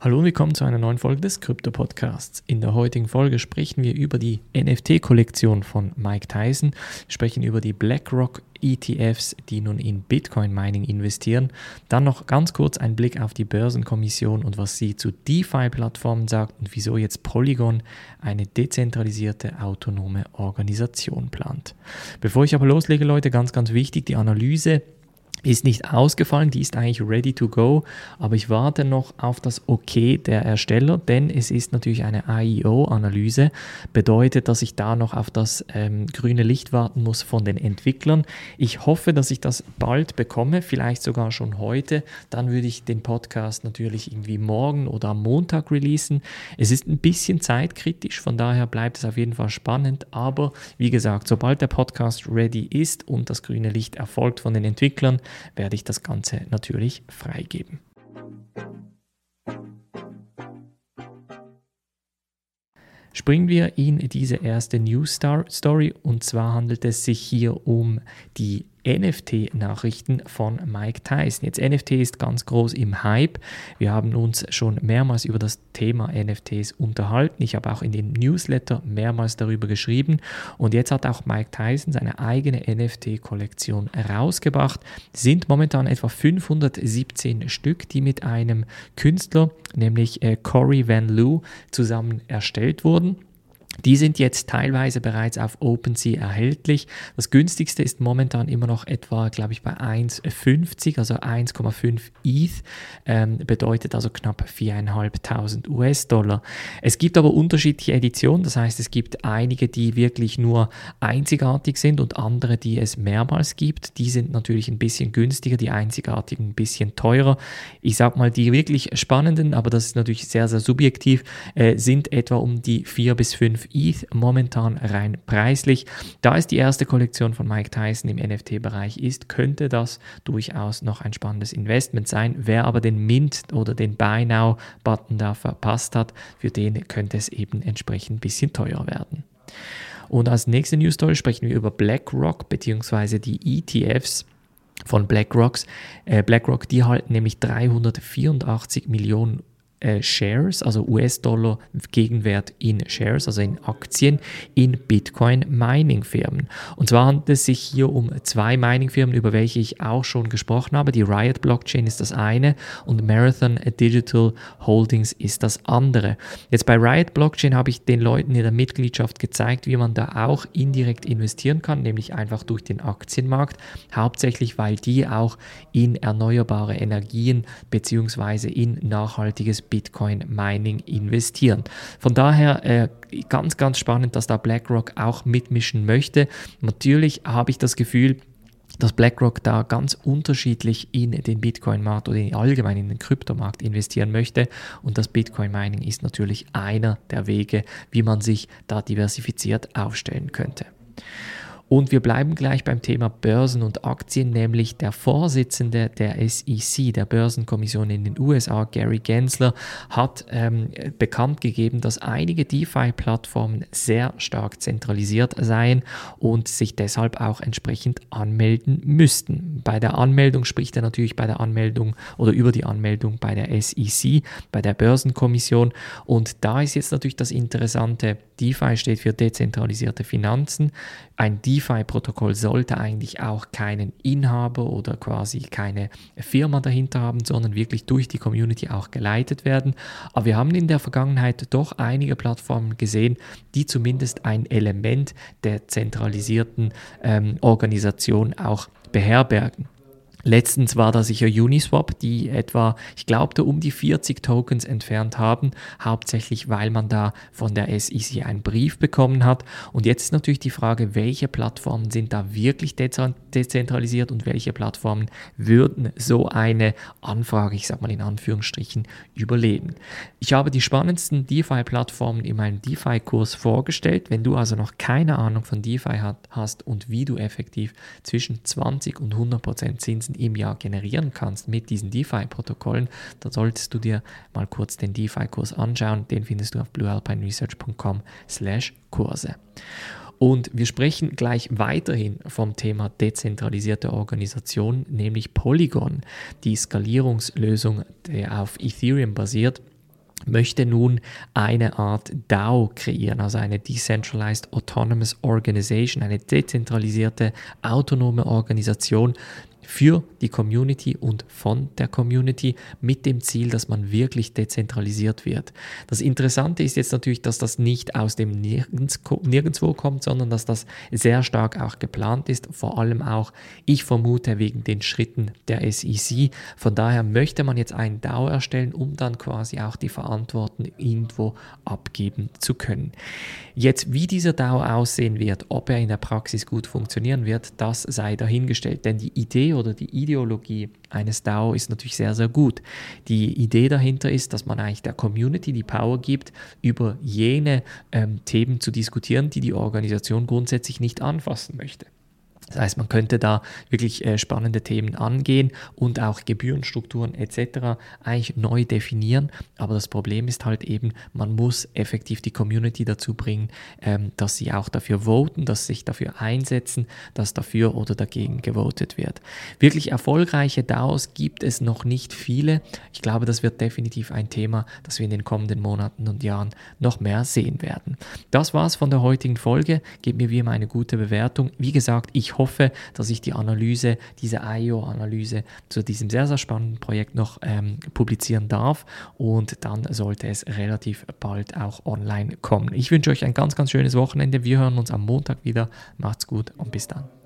Hallo und willkommen zu einer neuen Folge des Krypto Podcasts. In der heutigen Folge sprechen wir über die NFT-Kollektion von Mike Tyson, wir sprechen über die BlackRock ETFs, die nun in Bitcoin Mining investieren. Dann noch ganz kurz ein Blick auf die Börsenkommission und was sie zu DeFi-Plattformen sagt und wieso jetzt Polygon eine dezentralisierte autonome Organisation plant. Bevor ich aber loslege, Leute, ganz, ganz wichtig, die Analyse ist nicht ausgefallen, die ist eigentlich ready to go, aber ich warte noch auf das Okay der Ersteller, denn es ist natürlich eine AIO-Analyse, bedeutet, dass ich da noch auf das ähm, grüne Licht warten muss von den Entwicklern. Ich hoffe, dass ich das bald bekomme, vielleicht sogar schon heute, dann würde ich den Podcast natürlich irgendwie morgen oder am Montag releasen. Es ist ein bisschen zeitkritisch, von daher bleibt es auf jeden Fall spannend, aber wie gesagt, sobald der Podcast ready ist und das grüne Licht erfolgt von den Entwicklern, werde ich das Ganze natürlich freigeben. Springen wir in diese erste News Story und zwar handelt es sich hier um die NFT-Nachrichten von Mike Tyson. Jetzt NFT ist ganz groß im Hype. Wir haben uns schon mehrmals über das Thema NFTs unterhalten. Ich habe auch in den Newsletter mehrmals darüber geschrieben. Und jetzt hat auch Mike Tyson seine eigene NFT-Kollektion herausgebracht. Sind momentan etwa 517 Stück, die mit einem Künstler, nämlich äh, Corey Van Loo, zusammen erstellt wurden. Die sind jetzt teilweise bereits auf OpenSea erhältlich. Das günstigste ist momentan immer noch etwa, glaube ich, bei 1,50, also 1,5 ETH, ähm, bedeutet also knapp 4.500 US-Dollar. Es gibt aber unterschiedliche Editionen, das heißt, es gibt einige, die wirklich nur einzigartig sind und andere, die es mehrmals gibt. Die sind natürlich ein bisschen günstiger, die einzigartigen ein bisschen teurer. Ich sage mal, die wirklich spannenden, aber das ist natürlich sehr, sehr subjektiv, äh, sind etwa um die 4 bis 5 ETH momentan rein preislich. Da es die erste Kollektion von Mike Tyson im NFT-Bereich ist, könnte das durchaus noch ein spannendes Investment sein. Wer aber den Mint oder den Buy Now-Button da verpasst hat, für den könnte es eben entsprechend ein bisschen teuer werden. Und als nächste News Story sprechen wir über BlackRock bzw. die ETFs von BlackRocks. Äh, BlackRock, die halten nämlich 384 Millionen äh, Shares, also US-Dollar Gegenwert in Shares, also in Aktien, in Bitcoin-Mining-Firmen. Und zwar handelt es sich hier um zwei Mining-Firmen, über welche ich auch schon gesprochen habe. Die Riot Blockchain ist das eine und Marathon Digital Holdings ist das andere. Jetzt bei Riot Blockchain habe ich den Leuten in der Mitgliedschaft gezeigt, wie man da auch indirekt investieren kann, nämlich einfach durch den Aktienmarkt, hauptsächlich weil die auch in erneuerbare Energien bzw. in nachhaltiges Bitcoin Mining investieren. Von daher äh, ganz, ganz spannend, dass da BlackRock auch mitmischen möchte. Natürlich habe ich das Gefühl, dass BlackRock da ganz unterschiedlich in den Bitcoin-Markt oder allgemein in den Kryptomarkt investieren möchte. Und das Bitcoin-Mining ist natürlich einer der Wege, wie man sich da diversifiziert aufstellen könnte. Und wir bleiben gleich beim Thema Börsen und Aktien, nämlich der Vorsitzende der SEC, der Börsenkommission in den USA, Gary Gensler, hat ähm, bekannt gegeben, dass einige DeFi-Plattformen sehr stark zentralisiert seien und sich deshalb auch entsprechend anmelden müssten. Bei der Anmeldung spricht er natürlich bei der Anmeldung oder über die Anmeldung bei der SEC, bei der Börsenkommission. Und da ist jetzt natürlich das Interessante, DeFi steht für dezentralisierte Finanzen. Ein DeFi-Protokoll sollte eigentlich auch keinen Inhaber oder quasi keine Firma dahinter haben, sondern wirklich durch die Community auch geleitet werden. Aber wir haben in der Vergangenheit doch einige Plattformen gesehen, die zumindest ein Element der zentralisierten ähm, Organisation auch beherbergen. Letztens war da sicher Uniswap, die etwa, ich glaubte, um die 40 Tokens entfernt haben, hauptsächlich weil man da von der SEC einen Brief bekommen hat. Und jetzt ist natürlich die Frage, welche Plattformen sind da wirklich dezentralisiert und welche Plattformen würden so eine Anfrage, ich sag mal in Anführungsstrichen, überleben. Ich habe die spannendsten DeFi-Plattformen in meinem DeFi-Kurs vorgestellt. Wenn du also noch keine Ahnung von DeFi hast und wie du effektiv zwischen 20 und 100 Prozent Zinsen im Jahr generieren kannst mit diesen DeFi-Protokollen, dann solltest du dir mal kurz den DeFi-Kurs anschauen. Den findest du auf bluealpineresearch.com slash Kurse. Und wir sprechen gleich weiterhin vom Thema dezentralisierte Organisation, nämlich Polygon, die Skalierungslösung, die auf Ethereum basiert möchte nun eine Art DAO kreieren, also eine Decentralized Autonomous Organization, eine dezentralisierte autonome Organisation, für die Community und von der Community mit dem Ziel, dass man wirklich dezentralisiert wird. Das Interessante ist jetzt natürlich, dass das nicht aus dem Nirgends, Nirgendwo kommt, sondern dass das sehr stark auch geplant ist, vor allem auch, ich vermute, wegen den Schritten der SEC. Von daher möchte man jetzt einen DAO erstellen, um dann quasi auch die Verantwortung irgendwo abgeben zu können. Jetzt, wie dieser DAO aussehen wird, ob er in der Praxis gut funktionieren wird, das sei dahingestellt, denn die Idee oder die Ideologie eines DAO ist natürlich sehr, sehr gut. Die Idee dahinter ist, dass man eigentlich der Community die Power gibt, über jene ähm, Themen zu diskutieren, die die Organisation grundsätzlich nicht anfassen möchte. Das heißt, man könnte da wirklich äh, spannende Themen angehen und auch Gebührenstrukturen etc. eigentlich neu definieren. Aber das Problem ist halt eben, man muss effektiv die Community dazu bringen, ähm, dass sie auch dafür voten, dass sich dafür einsetzen, dass dafür oder dagegen gewotet wird. Wirklich erfolgreiche DAOs gibt es noch nicht viele. Ich glaube, das wird definitiv ein Thema, das wir in den kommenden Monaten und Jahren noch mehr sehen werden. Das war's von der heutigen Folge. Gebt mir wie immer eine gute Bewertung. Wie gesagt, ich hoffe, dass ich die Analyse, diese IO-Analyse zu diesem sehr, sehr spannenden Projekt noch ähm, publizieren darf und dann sollte es relativ bald auch online kommen. Ich wünsche euch ein ganz, ganz schönes Wochenende. Wir hören uns am Montag wieder. Macht's gut und bis dann.